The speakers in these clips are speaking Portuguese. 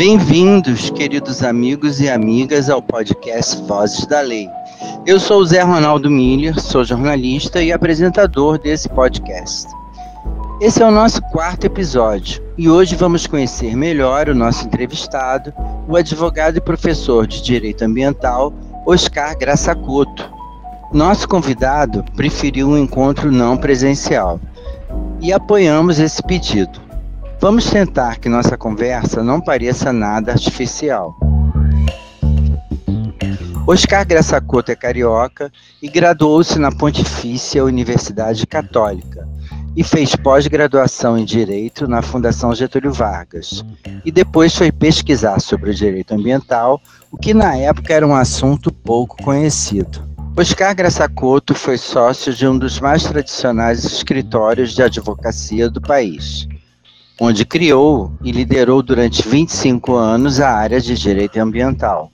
Bem-vindos, queridos amigos e amigas, ao podcast Vozes da Lei. Eu sou o Zé Ronaldo Miller, sou jornalista e apresentador desse podcast. Esse é o nosso quarto episódio e hoje vamos conhecer melhor o nosso entrevistado, o advogado e professor de Direito Ambiental, Oscar Graçacoto. Nosso convidado preferiu um encontro não presencial e apoiamos esse pedido. Vamos tentar que nossa conversa não pareça nada artificial. Oscar Graçacoto é carioca e graduou-se na Pontifícia Universidade Católica e fez pós-graduação em Direito na Fundação Getúlio Vargas. E depois foi pesquisar sobre o direito ambiental, o que na época era um assunto pouco conhecido. Oscar Graçacoto foi sócio de um dos mais tradicionais escritórios de advocacia do país onde criou e liderou durante 25 anos a área de direito ambiental.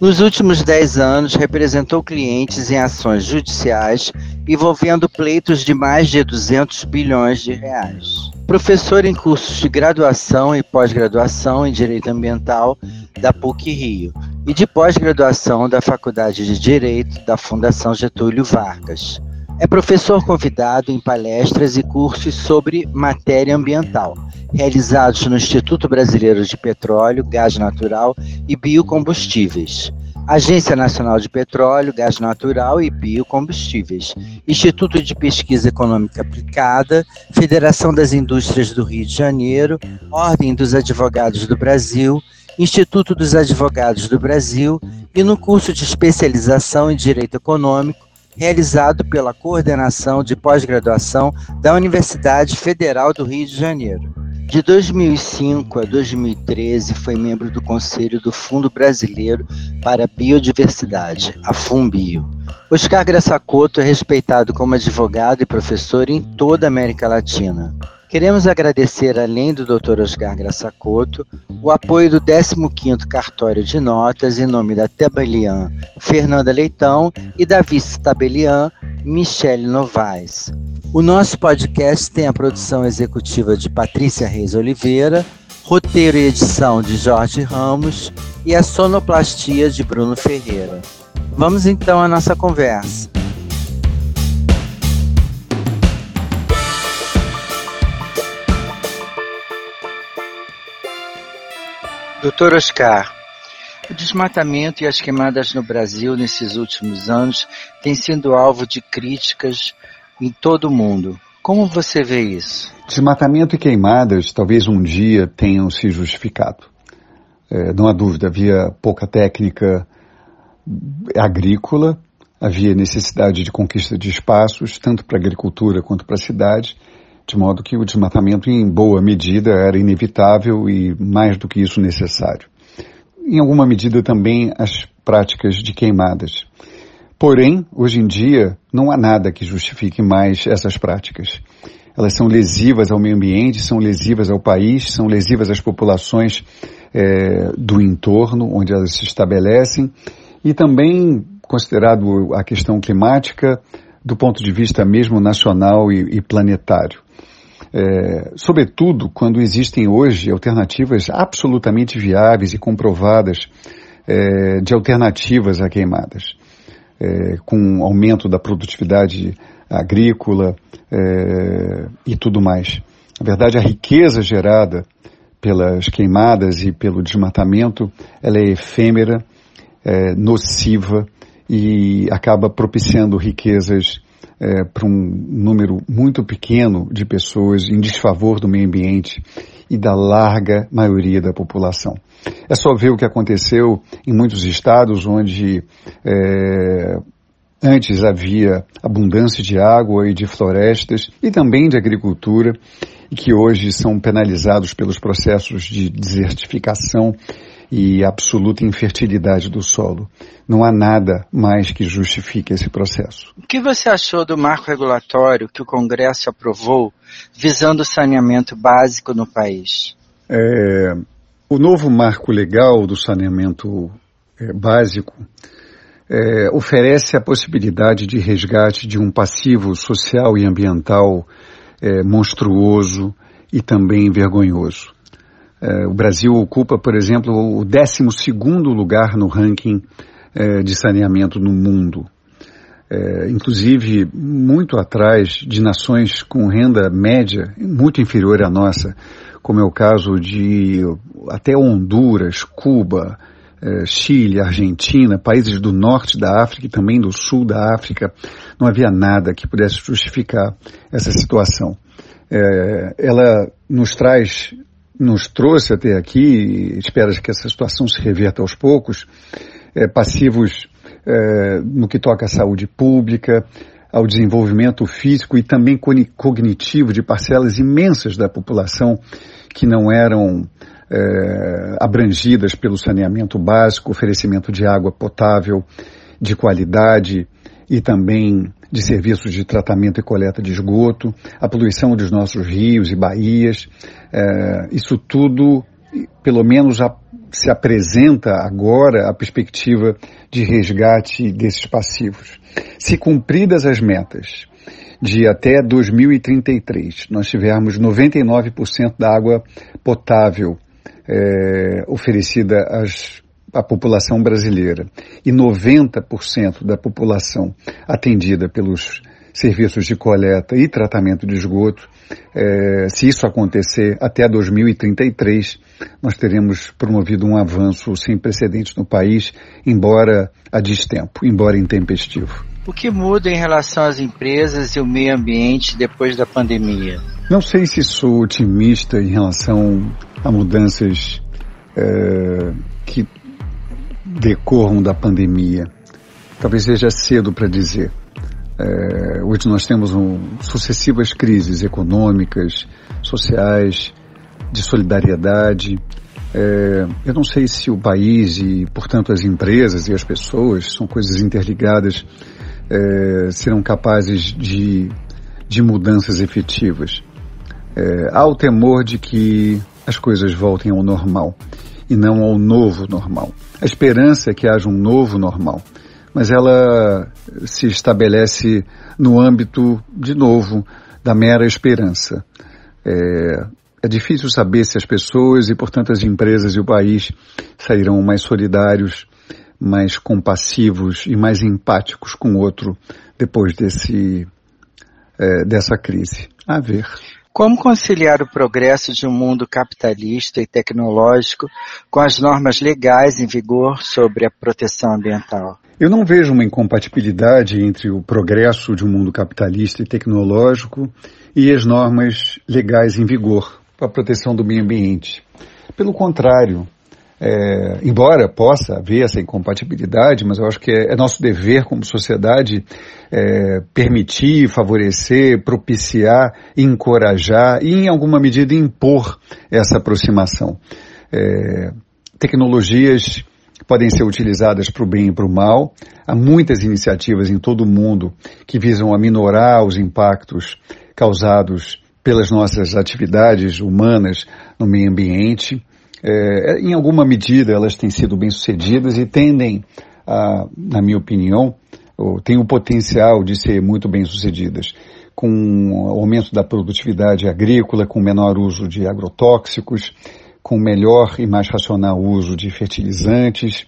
Nos últimos 10 anos, representou clientes em ações judiciais envolvendo pleitos de mais de 200 bilhões de reais. Professor em cursos de graduação e pós-graduação em Direito Ambiental da PUC Rio e de pós-graduação da Faculdade de Direito da Fundação Getúlio Vargas. É professor convidado em palestras e cursos sobre matéria ambiental, realizados no Instituto Brasileiro de Petróleo, Gás Natural e Biocombustíveis, Agência Nacional de Petróleo, Gás Natural e Biocombustíveis, Instituto de Pesquisa Econômica Aplicada, Federação das Indústrias do Rio de Janeiro, Ordem dos Advogados do Brasil, Instituto dos Advogados do Brasil e no curso de especialização em Direito Econômico realizado pela Coordenação de Pós-Graduação da Universidade Federal do Rio de Janeiro. De 2005 a 2013, foi membro do Conselho do Fundo Brasileiro para a Biodiversidade, a FUNBio. Oscar Graçacoto é respeitado como advogado e professor em toda a América Latina. Queremos agradecer, além do Dr. Oscar Graçacoto, o apoio do 15º Cartório de Notas em nome da Tabelian Fernanda Leitão e da vice-tabelian Michele Novaes. O nosso podcast tem a produção executiva de Patrícia Reis Oliveira, roteiro e edição de Jorge Ramos e a sonoplastia de Bruno Ferreira. Vamos então à nossa conversa. Doutor Oscar, o desmatamento e as queimadas no Brasil nesses últimos anos têm sido alvo de críticas em todo o mundo. Como você vê isso? Desmatamento e queimadas talvez um dia tenham se justificado. É, não há dúvida, havia pouca técnica agrícola, havia necessidade de conquista de espaços, tanto para a agricultura quanto para a cidade, de modo que o desmatamento, em boa medida, era inevitável e, mais do que isso, necessário. Em alguma medida, também as práticas de queimadas. Porém, hoje em dia, não há nada que justifique mais essas práticas. Elas são lesivas ao meio ambiente, são lesivas ao país, são lesivas às populações é, do entorno onde elas se estabelecem e também, considerado a questão climática, do ponto de vista mesmo nacional e, e planetário. É, sobretudo quando existem hoje alternativas absolutamente viáveis e comprovadas é, de alternativas a queimadas, é, com aumento da produtividade agrícola é, e tudo mais. Na verdade, a riqueza gerada pelas queimadas e pelo desmatamento, ela é efêmera, é, nociva e acaba propiciando riquezas é, para um número muito pequeno de pessoas em desfavor do meio ambiente e da larga maioria da população. É só ver o que aconteceu em muitos estados onde é, antes havia abundância de água e de florestas e também de agricultura que hoje são penalizados pelos processos de desertificação e absoluta infertilidade do solo. Não há nada mais que justifique esse processo. O que você achou do marco regulatório que o Congresso aprovou visando o saneamento básico no país? É, o novo marco legal do saneamento é, básico é, oferece a possibilidade de resgate de um passivo social e ambiental é, monstruoso e também vergonhoso o Brasil ocupa, por exemplo, o 12 lugar no ranking é, de saneamento no mundo. É, inclusive muito atrás de nações com renda média muito inferior à nossa, como é o caso de até Honduras, Cuba, é, Chile, Argentina, países do norte da África e também do sul da África, não havia nada que pudesse justificar essa situação. É, ela nos traz, nos trouxe até aqui, espera que essa situação se reverta aos poucos, é, passivos é, no que toca à saúde pública, ao desenvolvimento físico e também cognitivo de parcelas imensas da população que não eram é, abrangidas pelo saneamento básico, oferecimento de água potável, de qualidade e também de serviços de tratamento e coleta de esgoto, a poluição dos nossos rios e baías, é, isso tudo, pelo menos se apresenta agora a perspectiva de resgate desses passivos. Se cumpridas as metas de até 2033, nós tivermos 99% da água potável é, oferecida às, à população brasileira e 90% da população atendida pelos serviços de coleta e tratamento de esgoto, é, se isso acontecer até 2033, nós teremos promovido um avanço sem precedentes no país, embora a destempo, embora intempestivo. O que muda em relação às empresas e o meio ambiente depois da pandemia? Não sei se sou otimista em relação a mudanças é, que decorram da pandemia. Talvez seja cedo para dizer. É, hoje nós temos um, sucessivas crises econômicas, sociais, de solidariedade. É, eu não sei se o país e, portanto, as empresas e as pessoas, são coisas interligadas, é, serão capazes de, de mudanças efetivas. É, há o temor de que as coisas voltem ao normal e não ao novo normal. A esperança é que haja um novo normal mas ela se estabelece no âmbito, de novo, da mera esperança. É, é difícil saber se as pessoas e, portanto, as empresas e o país sairão mais solidários, mais compassivos e mais empáticos com o outro depois desse, é, dessa crise. A ver. Como conciliar o progresso de um mundo capitalista e tecnológico com as normas legais em vigor sobre a proteção ambiental? Eu não vejo uma incompatibilidade entre o progresso de um mundo capitalista e tecnológico e as normas legais em vigor para a proteção do meio ambiente. Pelo contrário, é, embora possa haver essa incompatibilidade, mas eu acho que é, é nosso dever como sociedade é, permitir, favorecer, propiciar, encorajar e, em alguma medida, impor essa aproximação. É, tecnologias podem ser utilizadas para o bem e para o mal. Há muitas iniciativas em todo o mundo que visam aminorar os impactos causados pelas nossas atividades humanas no meio ambiente. É, em alguma medida elas têm sido bem sucedidas e tendem, a, na minha opinião, têm o potencial de ser muito bem sucedidas com o aumento da produtividade agrícola, com menor uso de agrotóxicos, com melhor e mais racional uso de fertilizantes,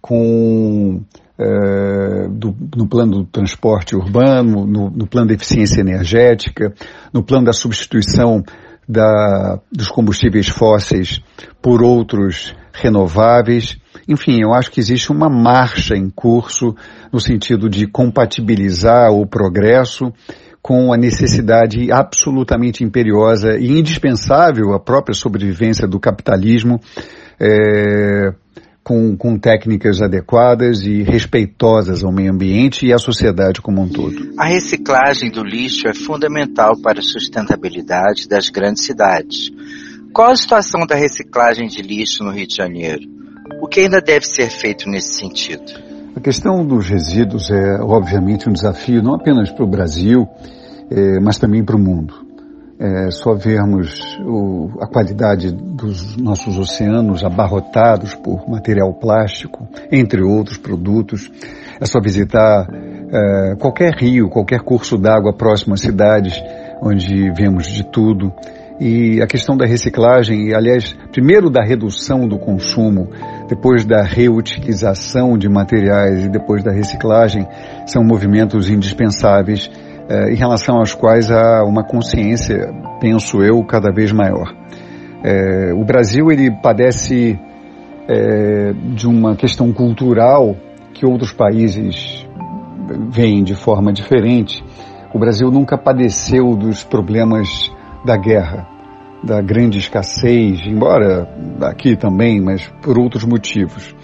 com é, do, no plano do transporte urbano, no, no, plano da eficiência energética, no plano da substituição da, dos combustíveis fósseis por outros renováveis. Enfim, eu acho que existe uma marcha em curso no sentido de compatibilizar o progresso com a necessidade absolutamente imperiosa e indispensável à própria sobrevivência do capitalismo, é, com, com técnicas adequadas e respeitosas ao meio ambiente e à sociedade como um todo. A reciclagem do lixo é fundamental para a sustentabilidade das grandes cidades. Qual a situação da reciclagem de lixo no Rio de Janeiro? O que ainda deve ser feito nesse sentido? A questão dos resíduos é, obviamente, um desafio não apenas para o Brasil, é, mas também para o mundo. É só vermos o, a qualidade dos nossos oceanos abarrotados por material plástico, entre outros produtos. É só visitar é, qualquer rio, qualquer curso d'água próximo às cidades, onde vemos de tudo. E a questão da reciclagem, e, aliás, primeiro da redução do consumo, depois da reutilização de materiais e depois da reciclagem, são movimentos indispensáveis eh, em relação aos quais há uma consciência, penso eu, cada vez maior. Eh, o Brasil ele padece eh, de uma questão cultural que outros países veem de forma diferente. O Brasil nunca padeceu dos problemas da guerra, da grande escassez, embora aqui também, mas por outros motivos.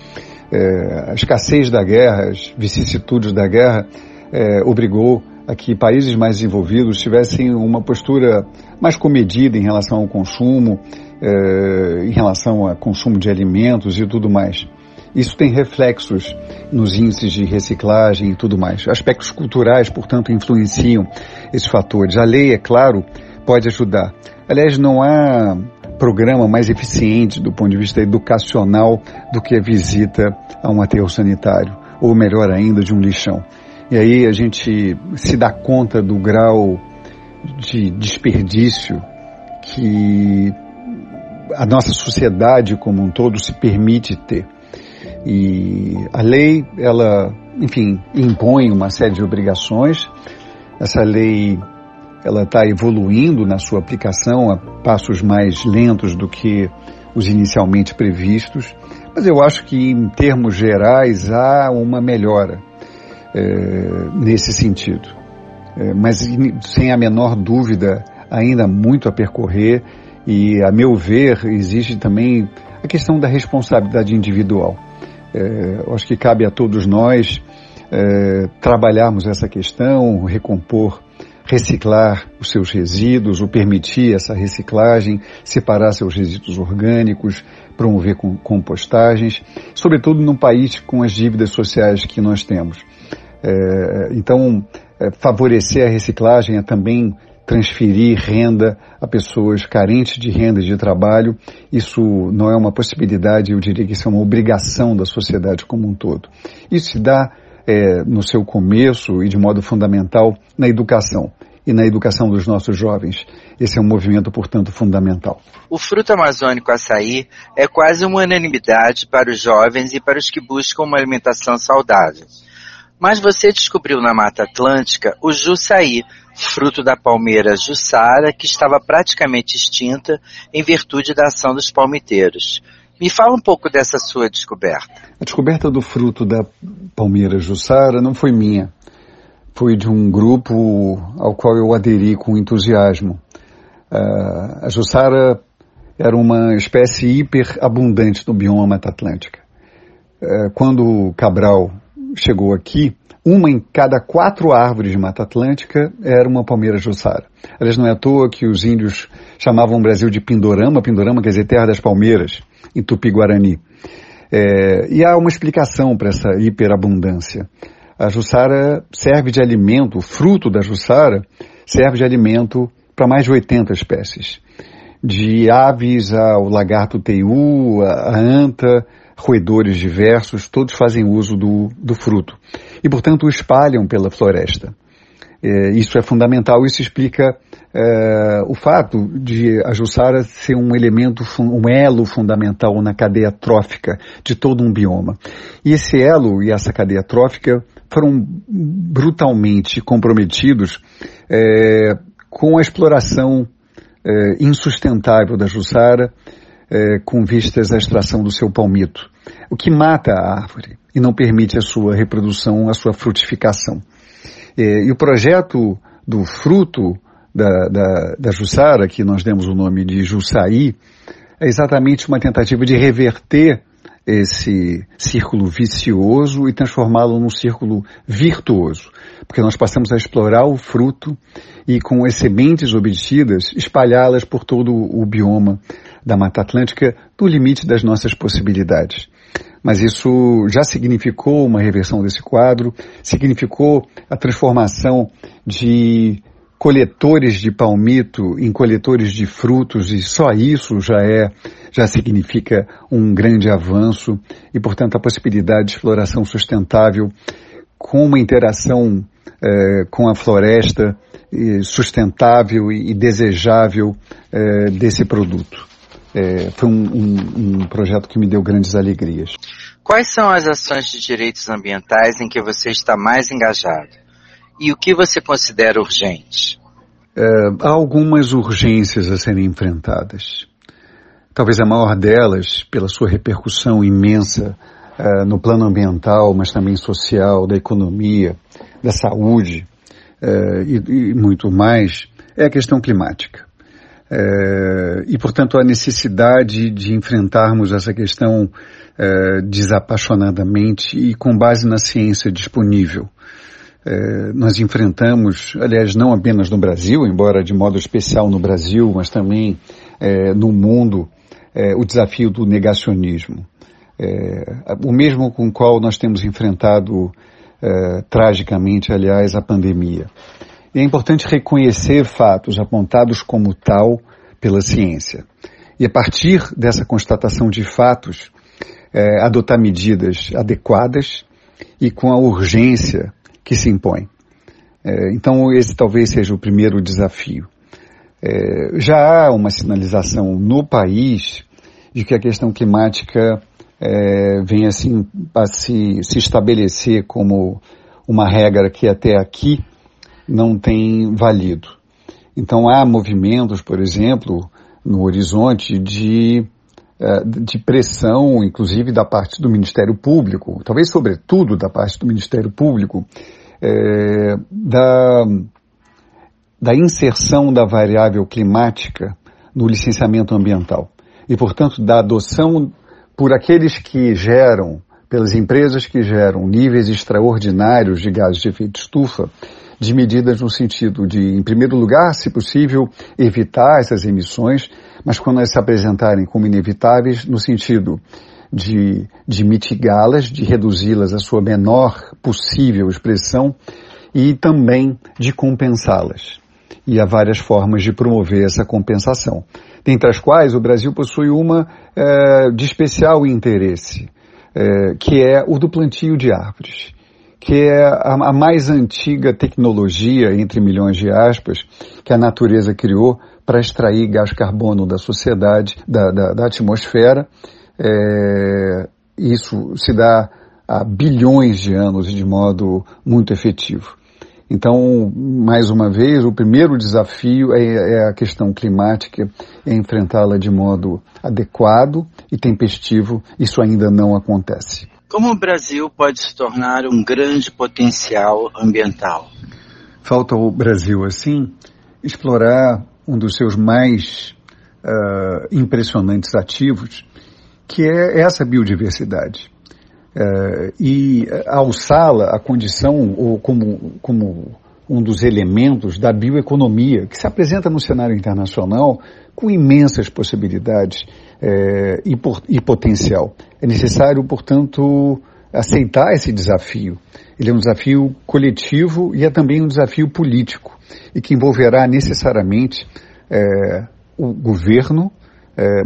É, a escassez da guerra, as vicissitudes da guerra, é, obrigou a que países mais desenvolvidos tivessem uma postura mais comedida em relação ao consumo, é, em relação ao consumo de alimentos e tudo mais. Isso tem reflexos nos índices de reciclagem e tudo mais. Aspectos culturais, portanto, influenciam esses fatores. A lei, é claro, pode ajudar. Aliás, não há programa mais eficiente do ponto de vista educacional do que a visita a um aterro sanitário, ou melhor ainda, de um lixão. E aí a gente se dá conta do grau de desperdício que a nossa sociedade como um todo se permite ter. E a lei, ela, enfim, impõe uma série de obrigações. Essa lei ela está evoluindo na sua aplicação a passos mais lentos do que os inicialmente previstos, mas eu acho que em termos gerais há uma melhora é, nesse sentido. É, mas sem a menor dúvida ainda muito a percorrer e, a meu ver, existe também a questão da responsabilidade individual. É, acho que cabe a todos nós é, trabalharmos essa questão, recompor reciclar os seus resíduos, ou permitir essa reciclagem, separar seus resíduos orgânicos, promover compostagens, sobretudo num país com as dívidas sociais que nós temos. É, então, é, favorecer a reciclagem é também transferir renda a pessoas carentes de renda de trabalho. Isso não é uma possibilidade, eu diria que isso é uma obrigação da sociedade como um todo. Isso se dá é, no seu começo e de modo fundamental na educação e na educação dos nossos jovens. Esse é um movimento, portanto, fundamental. O fruto amazônico açaí é quase uma unanimidade para os jovens e para os que buscam uma alimentação saudável. Mas você descobriu na Mata Atlântica o Jussaí, fruto da palmeira Jussara, que estava praticamente extinta em virtude da ação dos palmiteiros. Me fala um pouco dessa sua descoberta. A descoberta do fruto da palmeira Jussara não foi minha. Foi de um grupo ao qual eu aderi com entusiasmo. Uh, a Jussara era uma espécie hiper abundante no bioma Mata Atlântica. Uh, quando Cabral chegou aqui, uma em cada quatro árvores de Mata Atlântica era uma palmeira jussara. Aliás, não é à toa que os índios chamavam o Brasil de Pindorama, Pindorama quer dizer terra das palmeiras, em Tupi-Guarani. É, e há uma explicação para essa hiperabundância. A jussara serve de alimento, o fruto da jussara serve de alimento para mais de 80 espécies. De aves ao lagarto teiu, a anta, roedores diversos, todos fazem uso do, do fruto. E, portanto, o espalham pela floresta. É, isso é fundamental, isso explica é, o fato de a Jussara ser um elemento, um elo fundamental na cadeia trófica de todo um bioma. E esse elo e essa cadeia trófica foram brutalmente comprometidos é, com a exploração é, insustentável da Jussara, é, com vistas à extração do seu palmito, o que mata a árvore e não permite a sua reprodução, a sua frutificação. É, e o projeto do fruto da, da, da Jussara, que nós demos o nome de Jussaí, é exatamente uma tentativa de reverter esse círculo vicioso e transformá-lo num círculo virtuoso. Porque nós passamos a explorar o fruto e, com as sementes obtidas, espalhá-las por todo o bioma da Mata Atlântica no limite das nossas possibilidades mas isso já significou uma reversão desse quadro, significou a transformação de coletores de palmito em coletores de frutos e só isso já é já significa um grande avanço e portanto a possibilidade de exploração sustentável com uma interação é, com a floresta sustentável e desejável é, desse produto. É, foi um, um, um projeto que me deu grandes alegrias. Quais são as ações de direitos ambientais em que você está mais engajado? E o que você considera urgente? É, há algumas urgências a serem enfrentadas. Talvez a maior delas, pela sua repercussão imensa uh, no plano ambiental, mas também social, da economia, da saúde uh, e, e, muito mais, é a questão climática. E, portanto, a necessidade de enfrentarmos essa questão desapaixonadamente e com base na ciência disponível. Nós enfrentamos, aliás, não apenas no Brasil, embora de modo especial no Brasil, mas também no mundo, o desafio do negacionismo é, o mesmo com o qual nós temos enfrentado é, tragicamente, aliás, a pandemia. E é importante reconhecer fatos apontados como tal pela ciência. E a partir dessa constatação de fatos, é, adotar medidas adequadas e com a urgência que se impõe. É, então, esse talvez seja o primeiro desafio. É, já há uma sinalização no país de que a questão climática é, vem assim a se, se estabelecer como uma regra que até aqui não tem valido. Então há movimentos, por exemplo, no horizonte de, de pressão, inclusive da parte do Ministério Público, talvez sobretudo da parte do Ministério Público, é, da, da inserção da variável climática no licenciamento ambiental. E, portanto, da adoção por aqueles que geram, pelas empresas que geram níveis extraordinários de gases de efeito estufa, de medidas no sentido de, em primeiro lugar, se possível, evitar essas emissões, mas quando elas se apresentarem como inevitáveis, no sentido de, de mitigá-las, de reduzi-las à sua menor possível expressão e também de compensá-las. E há várias formas de promover essa compensação dentre as quais o Brasil possui uma é, de especial interesse, é, que é o do plantio de árvores, que é a, a, mais antiga tecnologia, entre milhões de aspas, que a natureza criou para extrair gás carbono da sociedade, da, da, da atmosfera. É, isso se dá há bilhões de anos de modo muito efetivo. Então, mais uma vez, o primeiro desafio é, é a questão climática, é enfrentá-la de modo adequado e tempestivo. Isso ainda não acontece. Como o Brasil pode se tornar um grande potencial ambiental? Falta ao Brasil, assim, explorar um dos seus mais uh, impressionantes ativos, que é essa biodiversidade. Uh, e alçá-la à condição ou como, como um dos elementos da bioeconomia que se apresenta no cenário internacional com imensas possibilidades uh, e, por, e potencial. É necessário, portanto, aceitar esse desafio. Ele é um desafio coletivo e é também um desafio político e que envolverá necessariamente uh, o governo,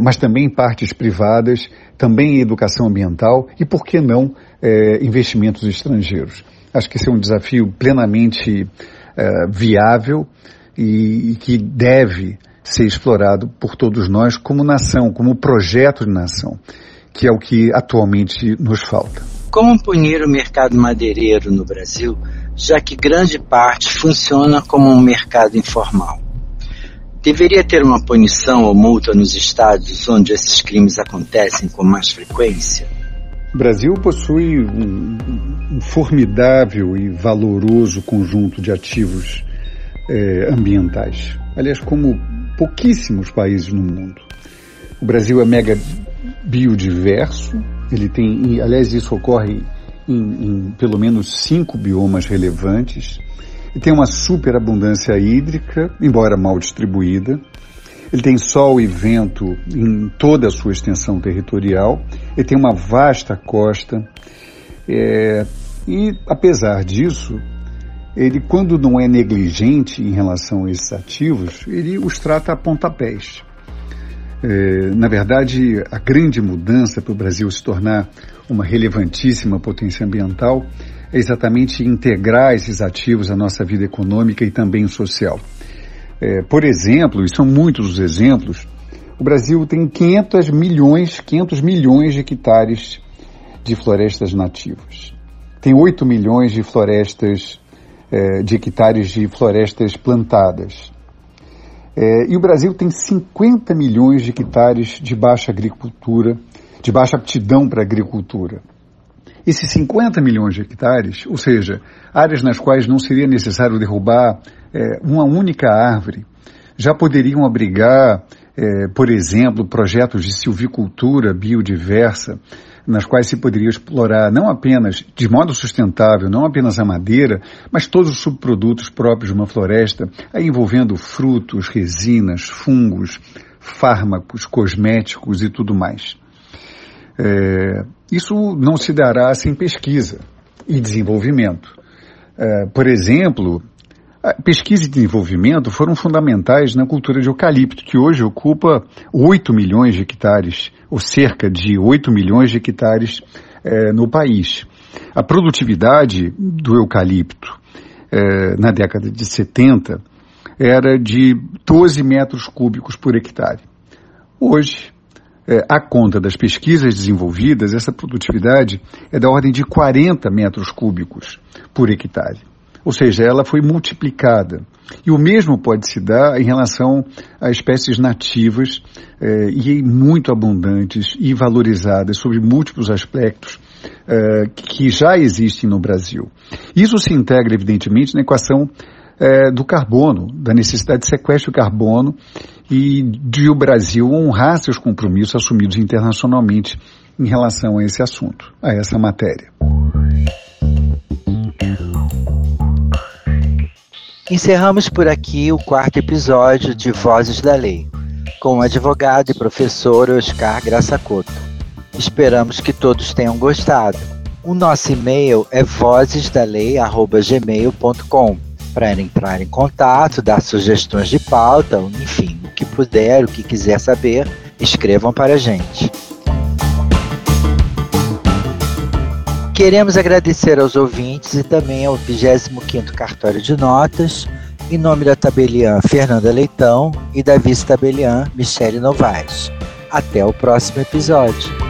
mas também partes privadas também educação ambiental e, por que não, é, investimentos estrangeiros. Acho que esse é um desafio plenamente é, viável e, e que deve ser explorado por todos nós como nação, como projeto de nação, que é o que atualmente nos falta. Como punir o mercado madeireiro no Brasil, já que grande parte funciona como um mercado informal? Deveria ter uma punição ou multa nos estados onde esses crimes acontecem com mais frequência? O Brasil possui um, um formidável e valoroso conjunto de ativos eh, ambientais. Aliás, como pouquíssimos países no mundo. O Brasil é mega biodiverso, ele tem, aliás, isso ocorre em, em pelo menos cinco biomas relevantes e tem uma superabundância hídrica, embora mal distribuída. Ele tem sol e vento em toda a sua extensão territorial. Ele tem uma vasta costa. É, e, apesar disso, ele, quando não é negligente em relação a esses ativos, ele os trata a pontapés. É, na verdade, a grande mudança para o Brasil se tornar uma relevantíssima potência ambiental é exatamente integrar esses ativos à nossa vida econômica e também social. É, por exemplo, e são muitos os exemplos, o Brasil tem 500 milhões, 500 milhões de hectares de florestas nativas. Tem 8 milhões de florestas, é, de hectares de florestas plantadas. É, e o Brasil tem 50 milhões de hectares de baixa agricultura, de baixa aptidão para agricultura. Esses 50 milhões de hectares, ou seja, áreas nas quais não seria necessário derrubar é, uma única árvore, já poderiam abrigar, por exemplo, projetos de silvicultura biodiversa, nas quais se poderia explorar não apenas de modo sustentável, não apenas a madeira, mas todos os subprodutos próprios de uma floresta, envolvendo frutos, resinas, fungos, fármacos, cosméticos e tudo mais. É, isso não se dará sem pesquisa e desenvolvimento. É, por exemplo, pesquisa e desenvolvimento foram fundamentais na cultura de eucalipto, que hoje ocupa 8 milhões de hectares, ou cerca de 8 milhões de hectares é, no país. A produtividade do eucalipto é, na década de 70 era de 12 metros cúbicos por hectare. Hoje, é, à conta das pesquisas desenvolvidas, essa produtividade é da ordem de 40 metros cúbicos por hectare. Ou seja, ela foi multiplicada. E o mesmo pode se dar em relação a espécies nativas é, e muito abundantes e valorizadas sobre múltiplos aspectos é, que já existem no Brasil. Isso se integra, evidentemente, na equação é, do carbono, da necessidade de sequestro de carbono e de o Brasil honrar seus compromissos assumidos internacionalmente em relação a esse assunto, a essa matéria. Encerramos por aqui o quarto episódio de Vozes da Lei, com o advogado e professor Oscar Graçacoto. Esperamos que todos tenham gostado. O nosso e-mail é vozesdalei.gmail.com para entrar em contato, dar sugestões de pauta, enfim, o que puder, o que quiser saber, escrevam para a gente. Queremos agradecer aos ouvintes e também ao 25º Cartório de Notas, em nome da tabeliã Fernanda Leitão e da vice-tabeliã Michele Novaes. Até o próximo episódio.